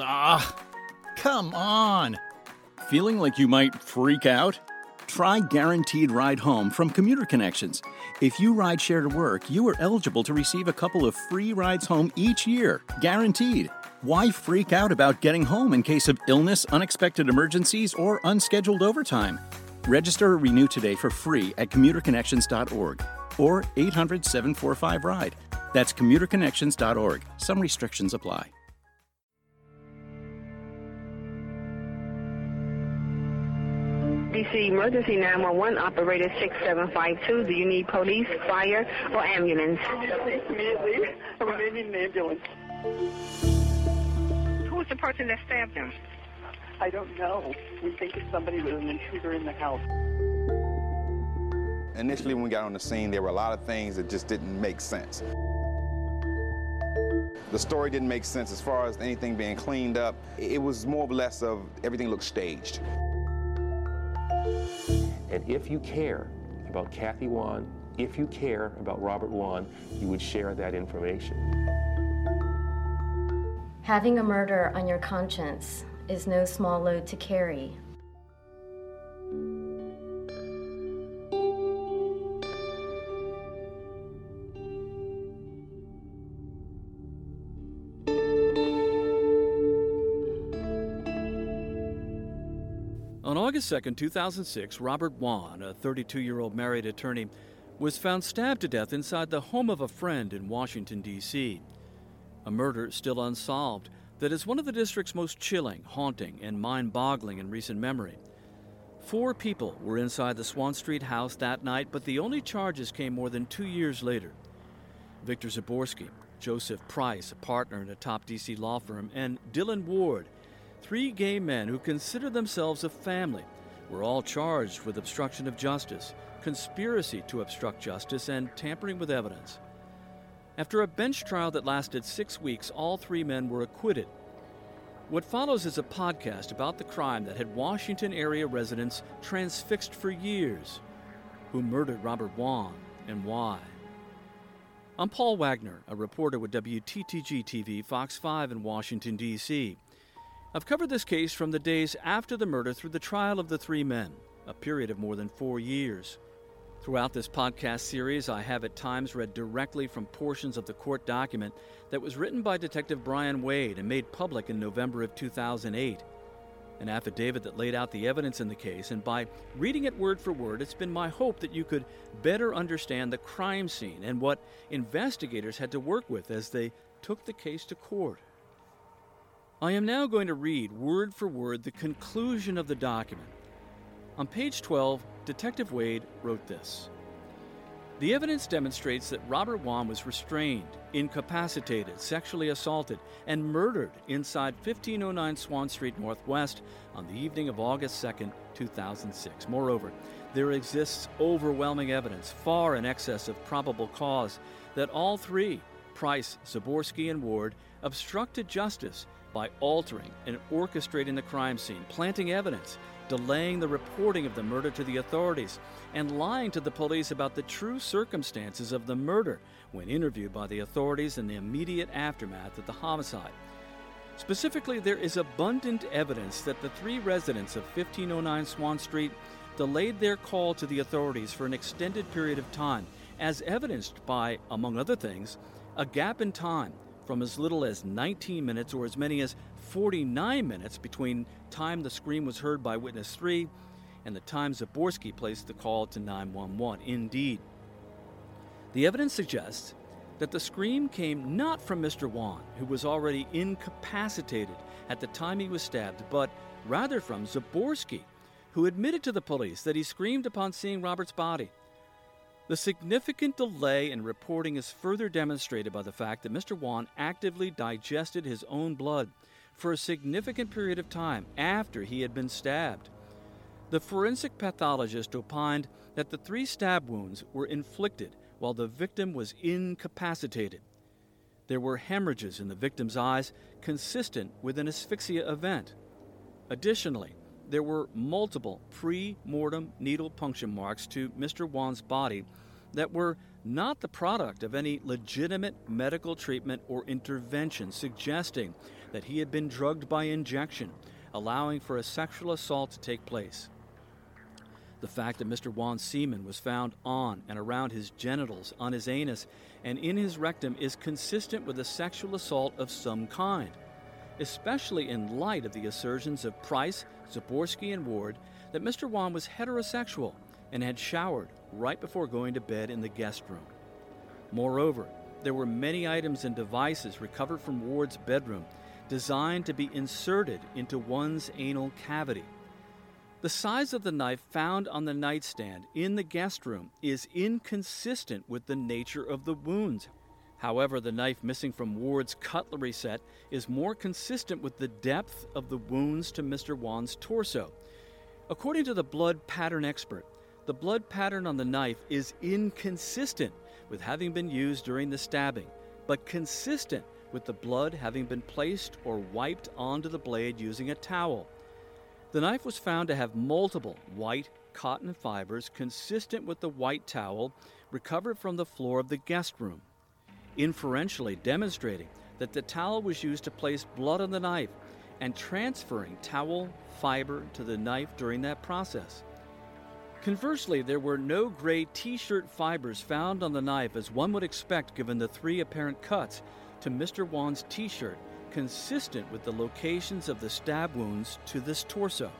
Ah, come on. Feeling like you might freak out? Try Guaranteed Ride Home from Commuter Connections. If you ride share to work, you are eligible to receive a couple of free rides home each year, guaranteed. Why freak out about getting home in case of illness, unexpected emergencies, or unscheduled overtime? Register or renew today for free at commuterconnections.org or 800 745 RIDE. That's commuterconnections.org. Some restrictions apply. DC Emergency 911 operator 6752. Do you need police, fire, or ambulance? Immediately, I'm in an ambulance. Who's the person that stabbed him? I don't know. We think it's somebody with an intruder in the house. Initially, when we got on the scene, there were a lot of things that just didn't make sense. The story didn't make sense as far as anything being cleaned up. It was more or less of everything looked staged. And if you care about Kathy Wone, if you care about Robert Wone, you would share that information. Having a murder on your conscience is no small load to carry. August 2, 2006, Robert Wone, a 32 year old married attorney, was found stabbed to death inside the home of a friend in Washington, D.C. A murder still unsolved that is one of the district's most chilling, haunting, and mind boggling in recent memory. Four people were inside the Swann Street house that night, but the only charges came more than two years later. Victor Zaborsky, Joseph Price, a partner in a top D.C. law firm, and Dylan Ward, three gay men who consider themselves a family, were all charged with obstruction of justice, conspiracy to obstruct justice, and tampering with evidence. After a bench trial that lasted six weeks, all three men were acquitted. What follows is a podcast about the crime that had Washington area residents transfixed for years. Who murdered Robert Wone and why? I'm Paul Wagner, a reporter with WTTG TV Fox 5 in Washington, D.C. I've covered this case from the days after the murder through the trial of the three men, a period of more than four years. Throughout this podcast series, I have at times read directly from portions of the court document that was written by Detective Brian Waid and made public in November of 2008. An affidavit that laid out the evidence in the case, and by reading it word for word, it's been my hope that you could better understand the crime scene and what investigators had to work with as they took the case to court. I am now going to read word for word the conclusion of the document. On page 12, Detective Waid wrote this The evidence demonstrates that Robert Wone was restrained, incapacitated, sexually assaulted, and murdered inside 1509 Swann Street Northwest on the evening of August 2, 2006. Moreover, there exists overwhelming evidence, far in excess of probable cause, that all three, Price, Zaborsky, and Ward, obstructed justice by altering and orchestrating the crime scene, planting evidence, delaying the reporting of the murder to the authorities, and lying to the police about the true circumstances of the murder when interviewed by the authorities in the immediate aftermath of the homicide. Specifically, there is abundant evidence that the three residents of 1509 Swann Street delayed their call to the authorities for an extended period of time, as evidenced by, among other things, a gap in time from as little as 19 minutes or as many as 49 minutes between time the scream was heard by witness 3 and the time Zaborsky placed the call to 911. Indeed, the evidence suggests that the scream came not from Mr. Wone, who was already incapacitated at the time he was stabbed, but rather from Zaborsky, who admitted to the police that he screamed upon seeing Robert's body. The significant delay in reporting is further demonstrated by the fact that Mr. Wone actively digested his own blood for a significant period of time after he had been stabbed. The forensic pathologist opined that the three stab wounds were inflicted while the victim was incapacitated. There were hemorrhages in the victim's eyes consistent with an asphyxia event. Additionally, there were multiple pre mortem needle puncture marks to Mr. Wone's body that were not the product of any legitimate medical treatment or intervention, suggesting that he had been drugged by injection, allowing for a sexual assault to take place. The fact that Mr. Wone's semen was found on and around his genitals, on his anus, and in his rectum is consistent with a sexual assault of some kind, especially in light of the assertions of Price, Zaborsky, and Ward that Mr. Wone was heterosexual and had showered right before going to bed in the guest room. Moreover, there were many items and devices recovered from Ward's bedroom designed to be inserted into one's anal cavity. The size of the knife found on the nightstand in the guest room is inconsistent with the nature of the wounds. However, the knife missing from Ward's cutlery set is more consistent with the depth of the wounds to Mr. Wone's torso. According to the blood pattern expert, the blood pattern on the knife is inconsistent with having been used during the stabbing, but consistent with the blood having been placed or wiped onto the blade using a towel. The knife was found to have multiple white cotton fibers consistent with the white towel recovered from the floor of the guest room, inferentially demonstrating that the towel was used to place blood on the knife and transferring towel fiber to the knife during that process. Conversely, there were no gray t shirt fibers found on the knife as one would expect given the three apparent cuts to Mr. Wone's t shirt consistent with the locations of the stab wounds to this torso.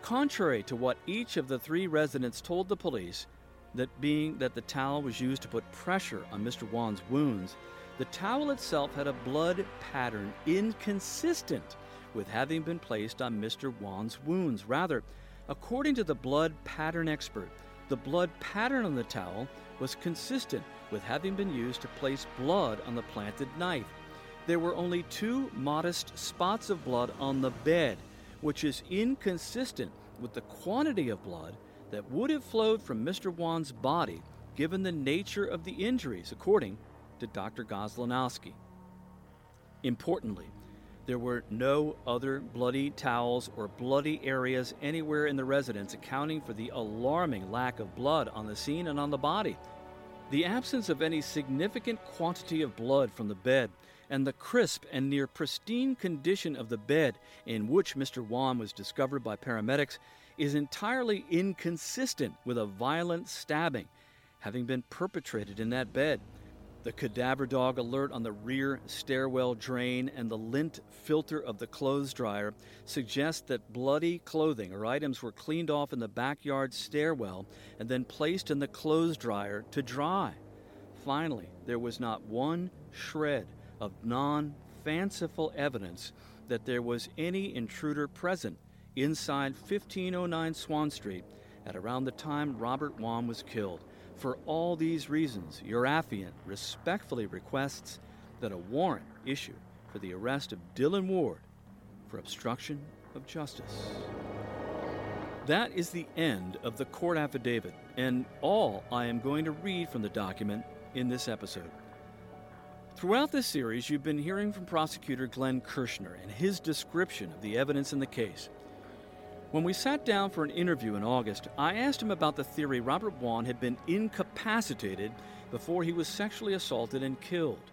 Contrary to what each of the three residents told the police, that being that the towel was used to put pressure on Mr. Wone's wounds, the towel itself had a blood pattern inconsistent with having been placed on Mr. Wone's wounds. Rather, according to the blood pattern expert, the blood pattern on the towel was consistent with having been used to place blood on the planted knife there were only two modest spots of blood on the bed, which is inconsistent with the quantity of blood that would have flowed from Mr. Wone's body given the nature of the injuries, according to Dr. Goslinoski. Importantly, there were no other bloody towels or bloody areas anywhere in the residence, accounting for the alarming lack of blood on the scene and on the body. The absence of any significant quantity of blood from the bed and the crisp and near pristine condition of the bed in which Mr. Wone was discovered by paramedics is entirely inconsistent with a violent stabbing having been perpetrated in that bed. The cadaver dog alert on the rear stairwell drain and the lint filter of the clothes dryer suggest that bloody clothing or items were cleaned off in the backyard stairwell and then placed in the clothes dryer to dry. Finally, there was not one shred of non fanciful evidence that there was any intruder present inside 1509 Swann Street at around the time Robert Wone was killed. For all these reasons, your affiant respectfully requests that a warrant issue for the arrest of Dylan Ward for obstruction of justice. That is the end of the court affidavit and all I am going to read from the document in this episode. Throughout this series, you've been hearing from prosecutor Glenn Kirschner and his description of the evidence in the case. When we sat down for an interview in August, I asked him about the theory Robert Wone had been incapacitated before he was sexually assaulted and killed.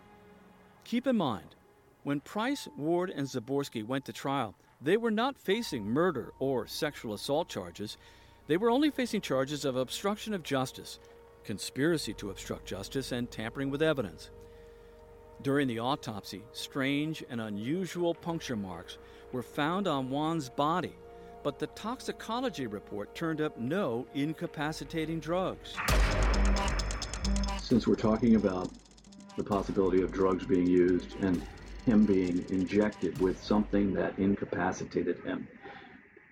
Keep in mind, when Price, Ward, and Zaborsky went to trial, they were not facing murder or sexual assault charges. They were only facing charges of obstruction of justice, conspiracy to obstruct justice, and tampering with evidence. During the autopsy, strange and unusual puncture marks were found on Wone's body, but the toxicology report turned up no incapacitating drugs. Since we're talking about the possibility of drugs being used and him being injected with something that incapacitated him,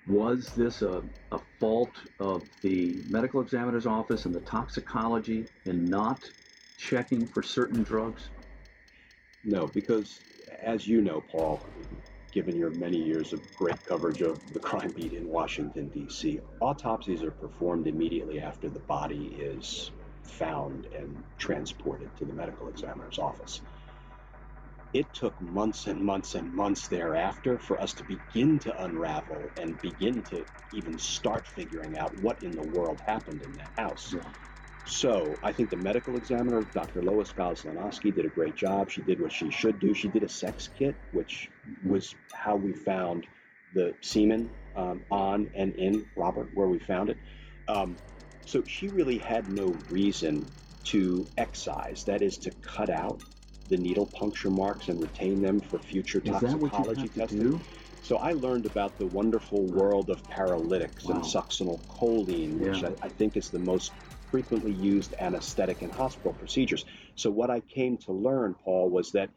was this a, a fault of the medical examiner's office and the toxicology in not checking for certain drugs? No, because as you know, Paul, given your many years of great coverage of the crime beat in Washington, D.C., autopsies are performed immediately after the body is found and transported to the medical examiner's office. It took months and months and months thereafter for us to begin to unravel and begin to even start figuring out what in the world happened in the house. Yeah. So I think the medical examiner, Dr. Lois Goslinoski, did a great job. She did what she should do. She did a sex kit, which was how we found the semen um, on and in Robert, where we found it. Um, so she really had no reason to excise, that is, to cut out the needle puncture marks and retain them for future Is that what you toxicology to testing. do? So I learned about the wonderful world of paralytics and Wow. succinylcholine, which Yeah. I, I think is the most frequently used anesthetic in hospital procedures. So what I came to learn, Paul, was that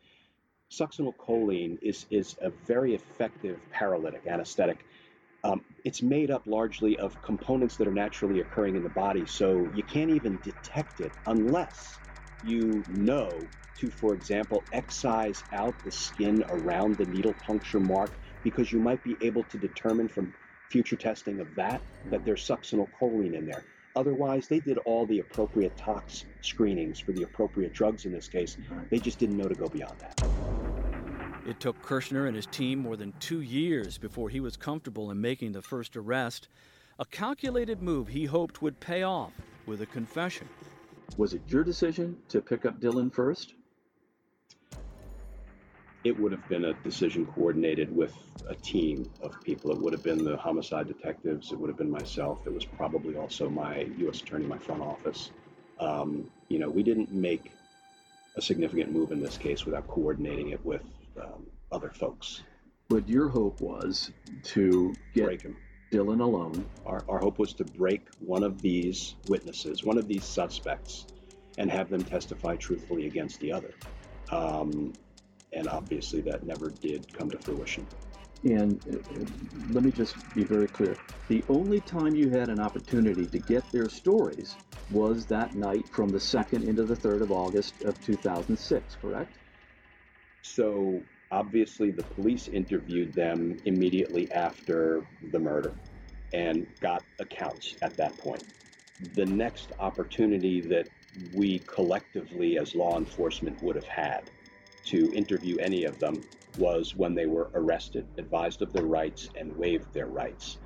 succinylcholine is is a very effective paralytic anesthetic. Um, it's made up largely of components that are naturally occurring in the body, so you can't even detect it unless you know to, for example, excise out the skin around the needle puncture mark because you might be able to determine from future testing of that that there's succinylcholine in there. Otherwise, they did all the appropriate tox screenings for the appropriate drugs in this case. They just didn't know to go beyond that. It took Kirschner and his team more than two years before he was comfortable in making the first arrest, a calculated move he hoped would pay off with a confession. Was it your decision to pick up Dylan first? It would have been a decision coordinated with a team of people. It would have been the homicide detectives. It would have been myself. It was probably also my U.S. attorney, my front office. Um, you know, we didn't make a significant move in this case without coordinating it with um, other folks. But your hope was to get Break him. Dylan alone. Our, our hope was to break one of these witnesses, one of these suspects, and have them testify truthfully against the other. Um, and obviously, that never did come to fruition. And uh, let me just be very clear. The only time you had an opportunity to get their stories was that night from the 2nd into the 3rd of August of 2006, correct? So obviously, the police interviewed them immediately after the murder and got accounts at that point. The next opportunity that we collectively, as law enforcement, would have had to interview any of them was when they were arrested, advised of their rights, and waived their rights.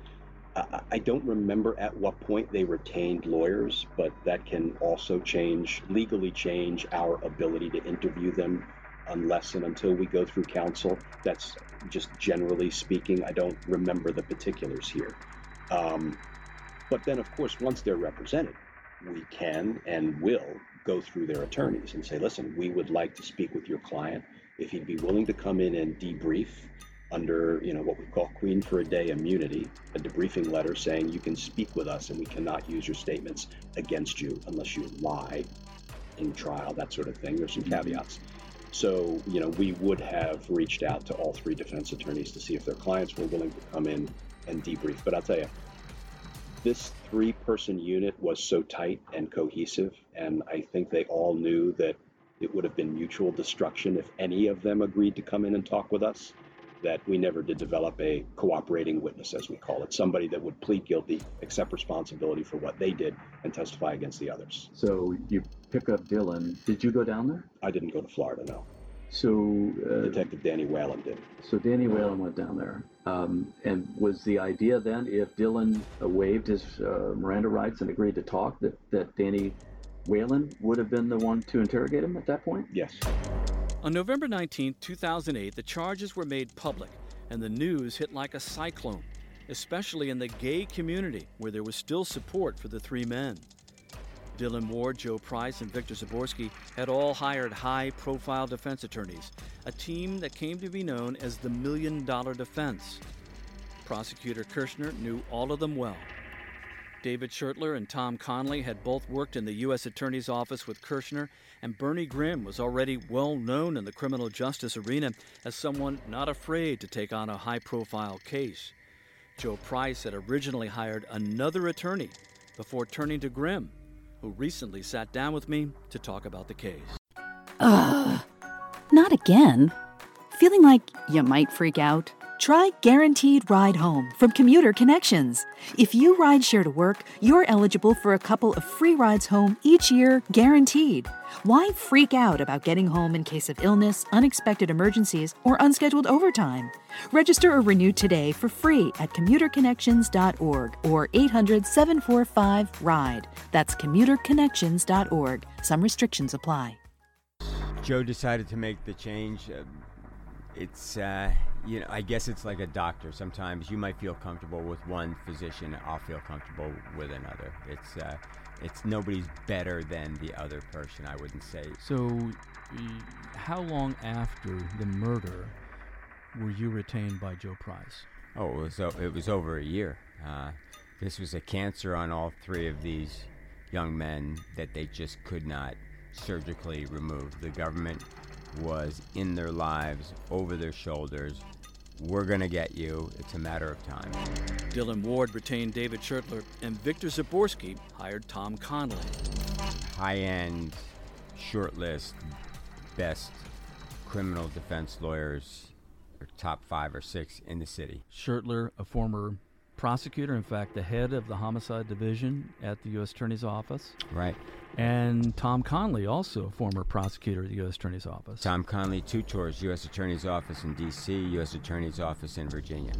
I- don't remember at what point they retained lawyers, but that can also change, legally change our ability to interview them unless and until we go through counsel. That's just generally speaking. I don't remember the particulars here. Um, but then, of course, once they're represented, we can and will go through their attorneys and say, listen, we would like to speak with your client. If he'd be willing to come in and debrief under, you know, what we call Queen for a Day immunity, a debriefing letter saying you can speak with us and we cannot use your statements against you unless you lie in trial, that sort of thing. There's some mm-hmm. caveats. So, you know, we would have reached out to all three defense attorneys to see if their clients were willing to come in and debrief. But I'll tell you, this three person unit was so tight and cohesive, and I think they all knew that it would have been mutual destruction if any of them agreed to come in and talk with us. That we never did develop a cooperating witness, as we call it, somebody that would plead guilty, accept responsibility for what they did, and testify against the others. So you pick up Dylan. Did you go down there? I didn't go to Florida, no. So, uh, Detective Danny Whalen did. so Danny Whalen went down there. Um, and was the idea then, if Dylan uh, waived his uh, Miranda rights and agreed to talk, that, that Danny Whalen would have been the one to interrogate him at that point? Yes. On November 19, 2008, the charges were made public, and the news hit like a cyclone, especially in the gay community where there was still support for the three men. Dylan Ward, Joe Price, and Victor Zaborsky had all hired high profile defense attorneys, a team that came to be known as the Million Dollar Defense. Prosecutor Kirschner knew all of them well. David Schertler and Tom Conley had both worked in the U.S. Attorney's Office with Kirschner, and Bernie Grimm was already well known in the criminal justice arena as someone not afraid to take on a high profile case. Joe Price had originally hired another attorney before turning to Grimm, who recently sat down with me to talk about the case. Ugh. Not again. Feeling like you might freak out? Try Guaranteed Ride Home from Commuter Connections. If you ride share to work, you're eligible for a couple of free rides home each year, guaranteed. Why freak out about getting home in case of illness, unexpected emergencies, or unscheduled overtime? Register or renew today for free at commuterconnections.org or 800 745 RIDE. That's commuterconnections.org. Some restrictions apply. Joe decided to make the change. Uh, it's uh, you know I guess it's like a doctor. Sometimes you might feel comfortable with one physician. I'll feel comfortable with another. It's uh, it's nobody's better than the other person. I wouldn't say. So, how long after the murder were you retained by Joe Price? Oh, it was it was over a year. Uh, this was a cancer on all three of these young men that they just could not surgically remove. The government was in their lives, over their shoulders. We're going to get you. It's a matter of time. Dylan Ward retained David Schertler, and Victor Zaborsky hired Tom Conley. High end, short list, best criminal defense lawyers, or top five or six in the city. Schertler, a former prosecutor, in fact, the head of the homicide division at the U.S. Attorney's Office. Right. And Tom Conley, also a former prosecutor at the U.S. Attorney's Office. Tom Conley, two tours U.S. Attorney's Office in D.C., U.S. Attorney's Office in Virginia.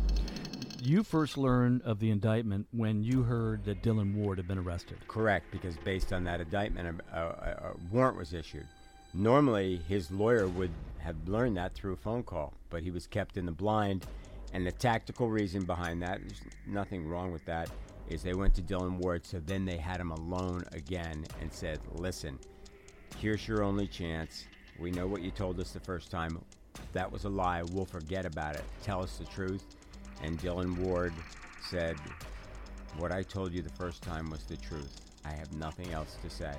You first learned of the indictment when you heard that Dylan Ward had been arrested. Correct, because based on that indictment, a, a, a warrant was issued. Normally, his lawyer would have learned that through a phone call, but he was kept in the blind and the tactical reason behind that, there's nothing wrong with that, is they went to Dylan Ward, so then they had him alone again and said, listen, here's your only chance. We know what you told us the first time. That was a lie. We'll forget about it. Tell us the truth. And Dylan Ward said, What I told you the first time was the truth. I have nothing else to say.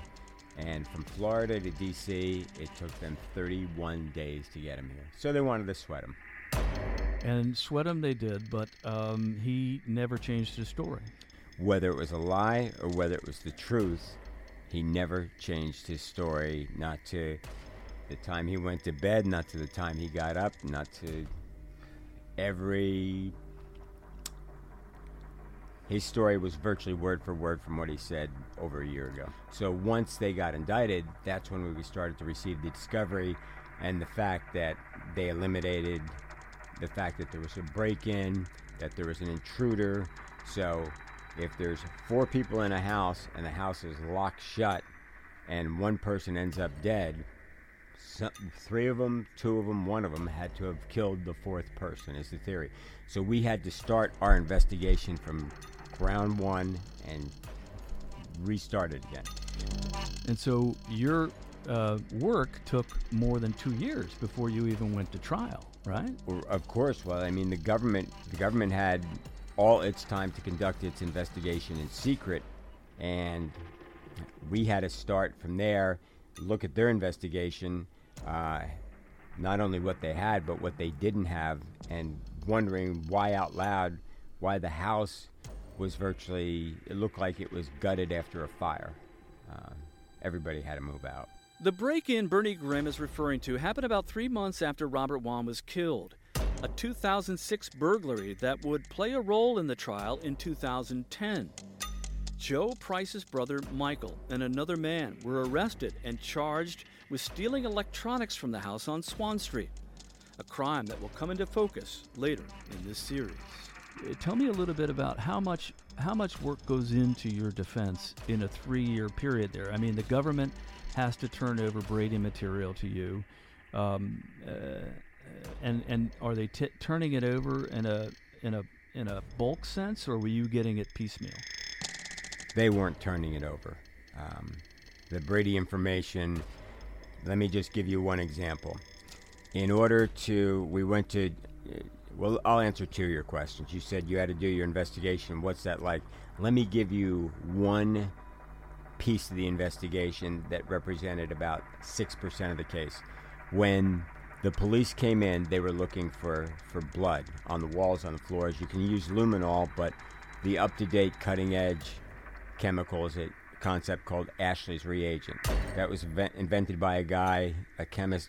And from Florida to DC, it took them 31 days to get him here. So they wanted to sweat him. And sweat him they did, but um, he never changed his story. Whether it was a lie or whether it was the truth, he never changed his story, not to the time he went to bed, not to the time he got up, not to every. His story was virtually word for word from what he said over a year ago. So once they got indicted, that's when we started to receive the discovery and the fact that they eliminated the fact that there was a break in, that there was an intruder. So if there's four people in a house and the house is locked shut and one person ends up dead, some, three of them, two of them, one of them had to have killed the fourth person, is the theory. So we had to start our investigation from ground one and restart it again. And so your uh, work took more than two years before you even went to trial right? Well, of course. Well, I mean, the government the government had all its time to conduct its investigation in secret, and we had to start from there, look at their investigation, uh, not only what they had but what they didn't have, and wondering why out loud, why the house was virtually it looked like it was gutted after a fire. Uh, everybody had to move out. The break in Bernie Grimm is referring to happened about three months after Robert Wone was killed. A 2006 burglary that would play a role in the trial in 2010. Joe Price's brother Michael and another man were arrested and charged with stealing electronics from the house on Swann Street, a crime that will come into focus later in this series. Uh, tell me a little bit about how much how much work goes into your defense in a three-year period there. I mean, the government has to turn over Brady material to you. Um, uh, and and are they t- turning it over in a in a in a bulk sense, or were you getting it piecemeal? They weren't turning it over. Um, the Brady information. Let me just give you one example. In order to, we went to. Well, I'll answer two of your questions. You said you had to do your investigation. What's that like? Let me give you one piece of the investigation that represented about 6% of the case. When the police came in, they were looking for, for blood on the walls, on the floors. You can use luminol, but the up to date, cutting edge chemical is a concept called Ashley's reagent. That was invented by a guy, a chemist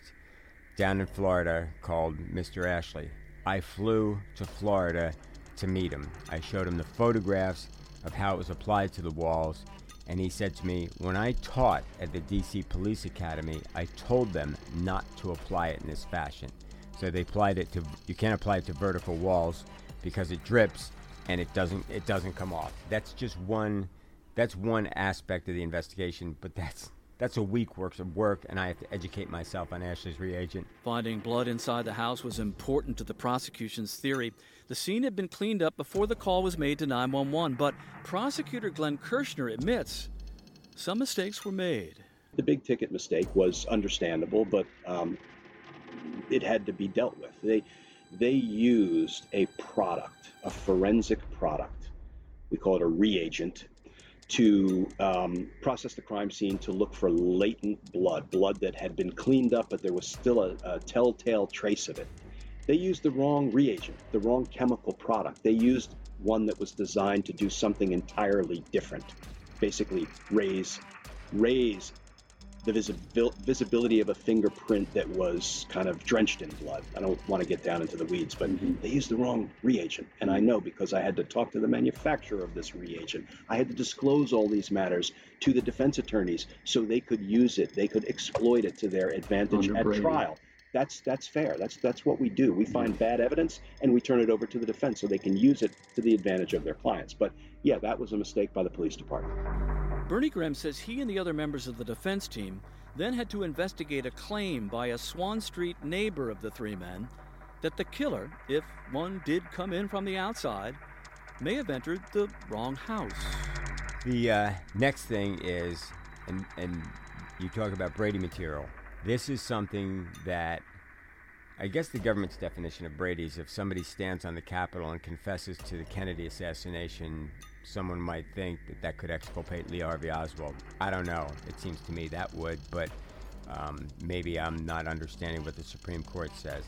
down in Florida called Mr. Ashley. I flew to Florida to meet him. I showed him the photographs of how it was applied to the walls, and he said to me, When I taught at the DC Police Academy, I told them not to apply it in this fashion. So they applied it to, you can't apply it to vertical walls because it drips and it doesn't, it doesn't come off. That's just one, that's one aspect of the investigation, but that's that's a week worth of work, and I have to educate myself on Ashley's reagent. Finding blood inside the house was important to the prosecution's theory. The scene had been cleaned up before the call was made to 911, but prosecutor Glenn Kirschner admits some mistakes were made. The big ticket mistake was understandable, but um, it had to be dealt with. They they used a product, a forensic product. We call it a reagent to um, process the crime scene to look for latent blood, blood that had been cleaned up, but there was still a, a telltale trace of it. They used the wrong reagent, the wrong chemical product. They used one that was designed to do something entirely different. Basically, raise raise the visibil- visibility of a fingerprint that was kind of drenched in blood. I don't want to get down into the weeds, but mm-hmm. they used the wrong reagent. And I know because I had to talk to the manufacturer of this reagent. I had to disclose all these matters to the defense attorneys so they could use it, they could exploit it to their advantage at trial. That's that's fair. That's that's what we do. We find bad evidence and we turn it over to the defense so they can use it to the advantage of their clients. But yeah, that was a mistake by the police department. Bernie Grimm says he and the other members of the defense team then had to investigate a claim by a Swann Street neighbor of the three men that the killer, if one did come in from the outside, may have entered the wrong house. The uh, next thing is, and, and you talk about Brady material. This is something that I guess the government's definition of Brady is if somebody stands on the Capitol and confesses to the Kennedy assassination, someone might think that that could exculpate Lee Harvey Oswald. I don't know. It seems to me that would, but um, maybe I'm not understanding what the Supreme Court says.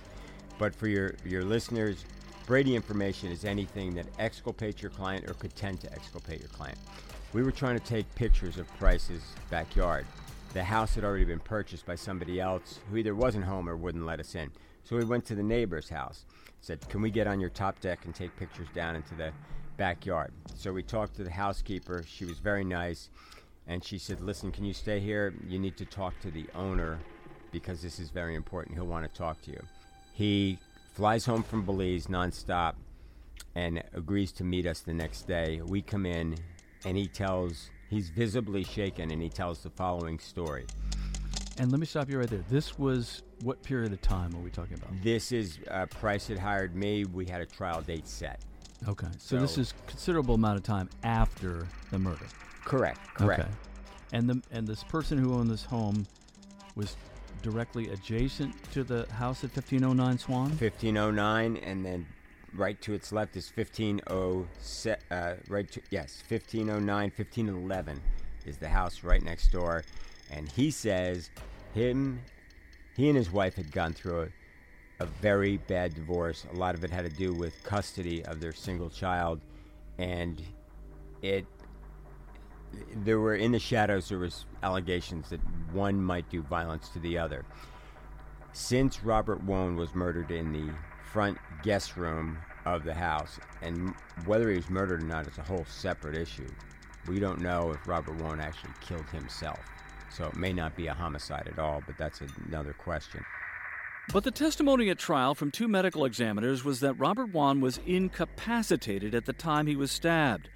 But for your, your listeners, Brady information is anything that exculpates your client or could tend to exculpate your client. We were trying to take pictures of Price's backyard. The house had already been purchased by somebody else who either wasn't home or wouldn't let us in. So we went to the neighbor's house. Said, "Can we get on your top deck and take pictures down into the backyard?" So we talked to the housekeeper. She was very nice, and she said, "Listen, can you stay here? You need to talk to the owner because this is very important. He'll want to talk to you." He flies home from Belize nonstop and agrees to meet us the next day. We come in, and he tells he's visibly shaken, and he tells the following story. And let me stop you right there. This was what period of time are we talking about? This is uh, Price had hired me. We had a trial date set. Okay, so, so this is considerable amount of time after the murder. Correct. Correct. Okay. And the and this person who owned this home was directly adjacent to the house at 1509 Swann. 1509, and then right to its left is 1507. Uh, right to yes, 1509, 1511 is the house right next door, and he says him he and his wife had gone through a, a very bad divorce. A lot of it had to do with custody of their single child, and it there were in the shadows there was allegations that one might do violence to the other. Since Robert Wone was murdered in the front guest room of the house, and whether he was murdered or not is a whole separate issue. We don't know if Robert Wone actually killed himself. So it may not be a homicide at all, but that's another question. But the testimony at trial from two medical examiners was that Robert Wone was incapacitated at the time he was stabbed,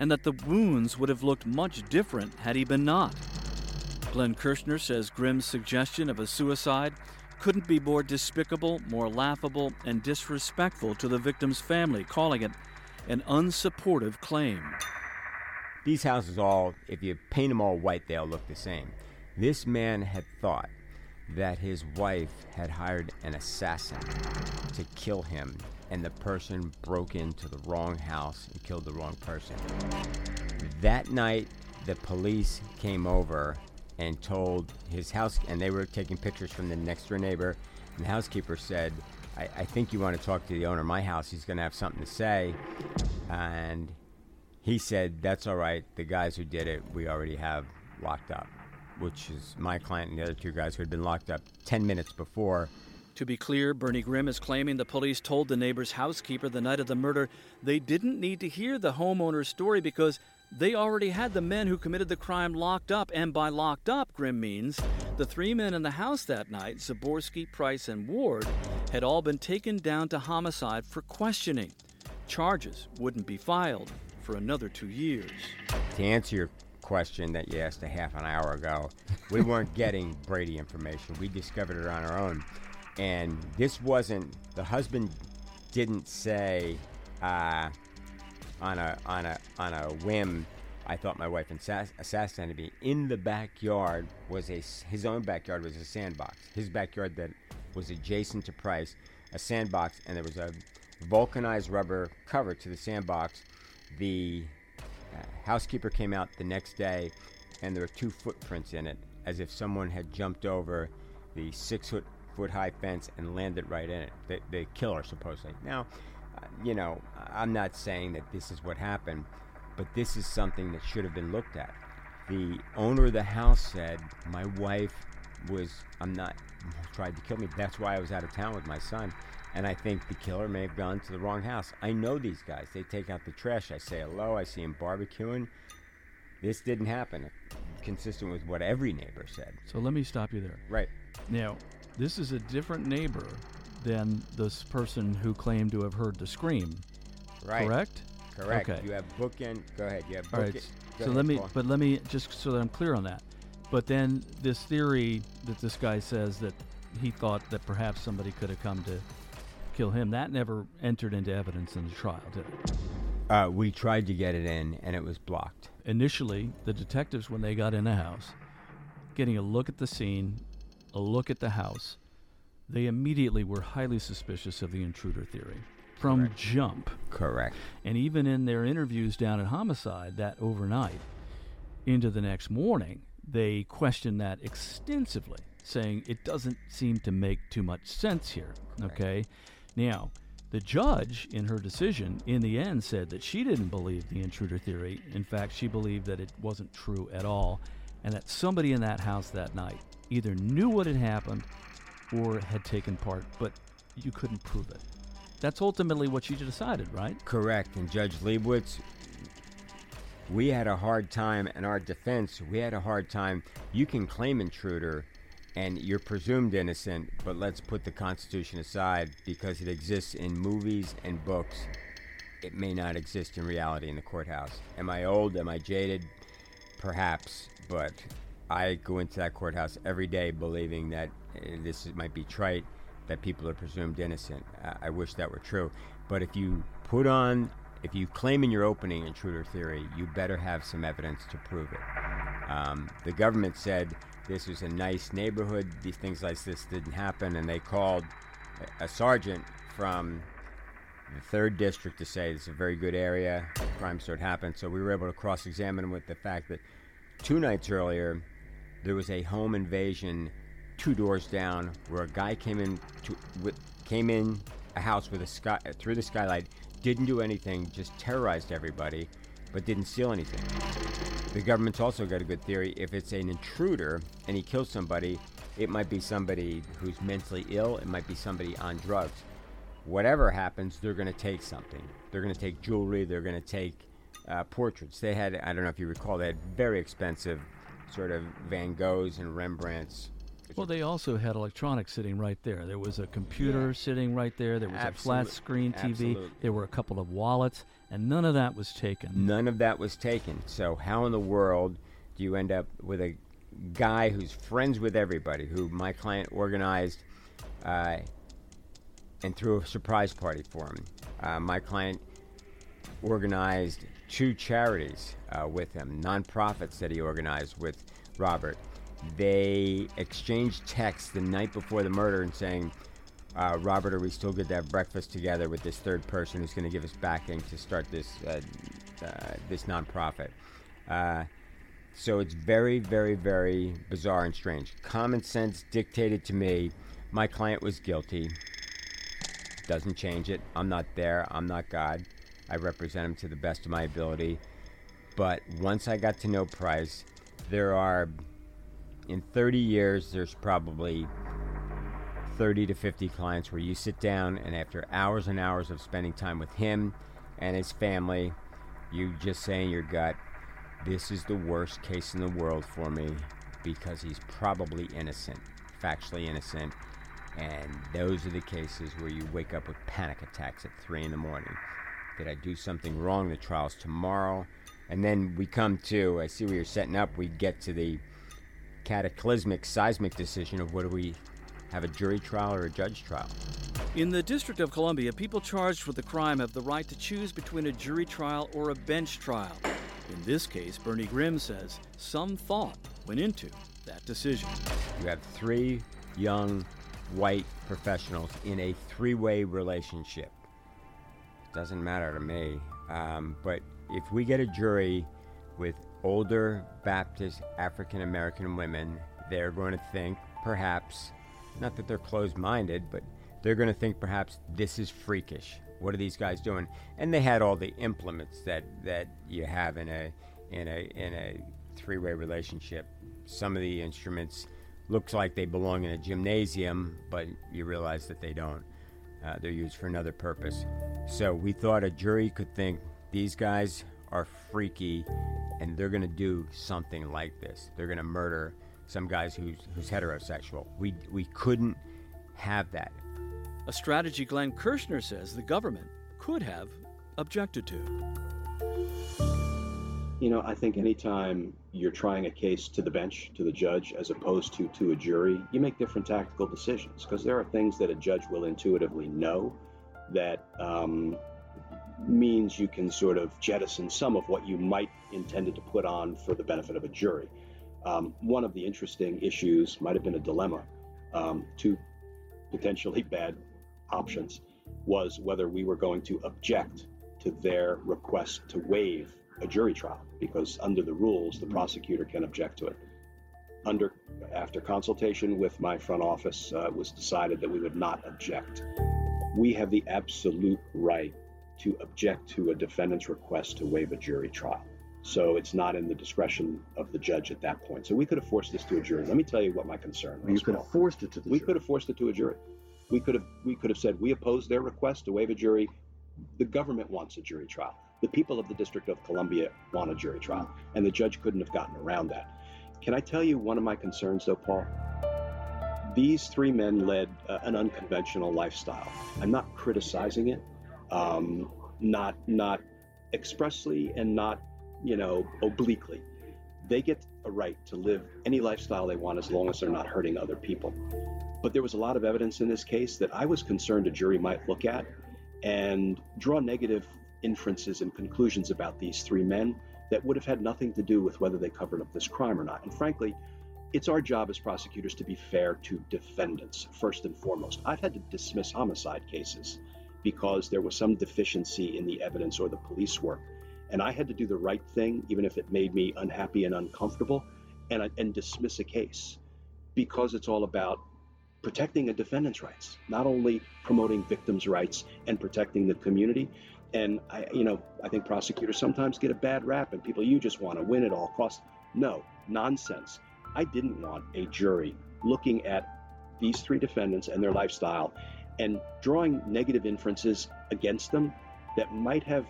and that the wounds would have looked much different had he been not. Glenn Kirschner says Grimm's suggestion of a suicide couldn't be more despicable, more laughable, and disrespectful to the victim's family, calling it an unsupportive claim. These houses all, if you paint them all white, they all look the same. This man had thought that his wife had hired an assassin to kill him, and the person broke into the wrong house and killed the wrong person. That night, the police came over and told his house, and they were taking pictures from the next door neighbor. And the housekeeper said, I, I think you want to talk to the owner of my house. He's going to have something to say. And he said, That's all right. The guys who did it, we already have locked up, which is my client and the other two guys who had been locked up 10 minutes before To be clear, Bernie Grimm is claiming the police told the neighbor's housekeeper the night of the murder they didn't need to hear the homeowner's story because they already had the men who committed the crime locked up. And by locked up, Grimm means the three men in the house that night, Zaborsky, Price, and Ward, had all been taken down to homicide for questioning. Charges wouldn't be filed for another two years. To answer your question that you asked a half an hour ago, we weren't getting Brady information. We discovered it on our own. And this wasn't, the husband didn't say uh, on, a, on, a, on a whim, I thought my wife assass- assassinated me. In the backyard was a, his own backyard was a sandbox. His backyard that was adjacent to Price, a sandbox, and there was a vulcanized rubber cover to the sandbox. The uh, housekeeper came out the next day, and there were two footprints in it, as if someone had jumped over the six foot foot high fence and landed right in it. The, the killer, supposedly. Now, you know, I'm not saying that this is what happened, but this is something that should have been looked at. The owner of the house said, My wife was, I'm not, tried to kill me. That's why I was out of town with my son. And I think the killer may have gone to the wrong house. I know these guys. They take out the trash. I say hello. I see them barbecuing. This didn't happen. Consistent with what every neighbor said. So let me stop you there. Right. Now, this is a different neighbor than this person who claimed to have heard the scream. Right. Correct? Correct. Okay. You have bookend. Go ahead. You have All bookend. right. So ahead, let me, Paul. but let me just so that I'm clear on that. But then this theory that this guy says that he thought that perhaps somebody could have come to kill him, that never entered into evidence in the trial, did it? Uh, we tried to get it in, and it was blocked. Initially, the detectives, when they got in the house, getting a look at the scene, a look at the house, they immediately were highly suspicious of the intruder theory from jump. Correct. And even in their interviews down at Homicide that overnight into the next morning, they questioned that extensively, saying it doesn't seem to make too much sense here. Okay? Now, the judge, in her decision, in the end said that she didn't believe the intruder theory. In fact, she believed that it wasn't true at all, and that somebody in that house that night either knew what had happened or had taken part, but you couldn't prove it. That's ultimately what you decided, right? Correct. And Judge Leibovitz, we had a hard time in our defense. We had a hard time. You can claim intruder and you're presumed innocent, but let's put the Constitution aside because it exists in movies and books. It may not exist in reality in the courthouse. Am I old? Am I jaded? Perhaps, but I go into that courthouse every day believing that this might be trite, that people are presumed innocent. I, I wish that were true. But if you put on, if you claim in your opening intruder theory, you better have some evidence to prove it. Um, the government said this was a nice neighborhood, these things like this didn't happen, and they called a, a sergeant from the third district to say it's a very good area, crime sort happened. So we were able to cross examine him with the fact that two nights earlier, there was a home invasion two doors down where a guy came in to, with, came in a house with a sky through the skylight, didn't do anything, just terrorized everybody, but didn't steal anything. The government's also got a good theory. If it's an intruder and he kills somebody, it might be somebody who's mentally ill. It might be somebody on drugs. Whatever happens, they're going to take something. They're going to take jewelry. They're going to take uh, portraits. They had, I don't know if you recall, they had very expensive sort of Van Goghs and Rembrandts. Well, they also had electronics sitting right there. There was a computer sitting right there. There was a flat screen TV. absolutely. There were a couple of wallets, and none of that was taken. None of that was taken. So how in the world do you end up with a guy who's friends with everybody, who my client organized uh, and threw a surprise party for him? Uh, my client organized two charities uh, with him, nonprofits that he organized with Robert. They exchanged texts the night before the murder and saying, uh, Robert, are we still good to have breakfast together with this third person who's going to give us backing to start this uh, uh, this nonprofit? Uh, so it's very, very, very bizarre and strange. Common sense dictated to me. My client was guilty. Doesn't change it. I'm not there. I'm not God. I represent him to the best of my ability. But once I got to know Price, there are, in 30 years, there's probably 30 to 50 clients where you sit down and after hours and hours of spending time with him and his family, you just say in your gut, this is the worst case in the world for me because he's probably innocent, factually innocent. And those are the cases where you wake up with panic attacks at 3 in the morning. Did I do something wrong? The trial's tomorrow. And then we come to, I see where you're setting up, we get to the cataclysmic, seismic decision of whether we have a jury trial or a judge trial. In the District of Columbia, people charged with the crime have the right to choose between a jury trial or a bench trial. In this case, Bernie Grimm says some thought went into that decision. You have three young white professionals in a three way relationship. Doesn't matter to me. Um, but if we get a jury with older Baptist African American women, they're going to think perhaps, not that they're closed minded, but they're going to think perhaps this is freakish. What are these guys doing? And they had all the implements that, that you have in a in a in a three way relationship. Some of the instruments looks like they belong in a gymnasium, but you realize that they don't. Uh, they're used for another purpose. So we thought a jury could think these guys are freaky and they're going to do something like this. They're going to murder some guys who's, who's heterosexual. We, we couldn't have that. A strategy Glenn Kirschner says the government could have objected to. You know, I think anytime you're trying a case to the bench, to the judge, as opposed to to a jury, you make different tactical decisions because there are things that a judge will intuitively know that um, means you can sort of jettison some of what you might intended to put on for the benefit of a jury. Um, one of the interesting issues might have been a dilemma. Um, two potentially bad options was whether we were going to object to their request to waive a jury trial because under the rules, the prosecutor can object to it. Under after consultation with my front office, uh, it was decided that we would not object. We have the absolute right to object to a defendant's request to waive a jury trial. So it's not in the discretion of the judge at that point. So we could have forced this to a jury. Let me tell you what my concern was. You could have forced it to the we jury. could have forced it to a jury. We could have we could have said we oppose their request to waive a jury. The government wants a jury trial. The people of the District of Columbia want a jury trial, and the judge couldn't have gotten around that. Can I tell you one of my concerns, though, Paul? These three men led uh, an unconventional lifestyle. I'm not criticizing it, um, not not expressly and not you know obliquely. They get a right to live any lifestyle they want as long as they're not hurting other people. But there was a lot of evidence in this case that I was concerned a jury might look at and draw negative inferences and conclusions about these three men that would have had nothing to do with whether they covered up this crime or not. And frankly, it's our job as prosecutors to be fair to defendants, first and foremost. I've had to dismiss homicide cases because there was some deficiency in the evidence or the police work. And I had to do the right thing, even if it made me unhappy and uncomfortable, and, and dismiss a case because it's all about protecting a defendant's rights, not only promoting victims' rights and protecting the community. And I, you know, I think prosecutors sometimes get a bad rap, and people, you just want to win at all costs. No, nonsense. I didn't want a jury looking at these three defendants and their lifestyle and drawing negative inferences against them that might have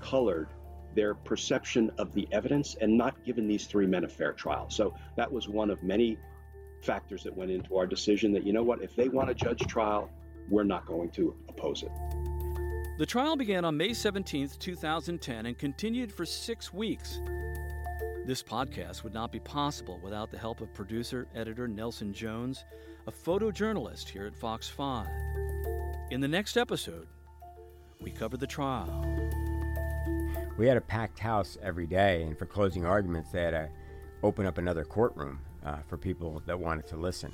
colored their perception of the evidence and not given these three men a fair trial. So that was one of many factors that went into our decision that, you know what, if they want a judge trial, we're not going to oppose it. The trial began on May 17, 2010, and continued for six weeks. This podcast would not be possible without the help of producer editor Nelson Jones, a photojournalist here at Fox 5. In the next episode, we cover the trial. We had a packed house every day, and for closing arguments, they had to open up another courtroom uh, for people that wanted to listen.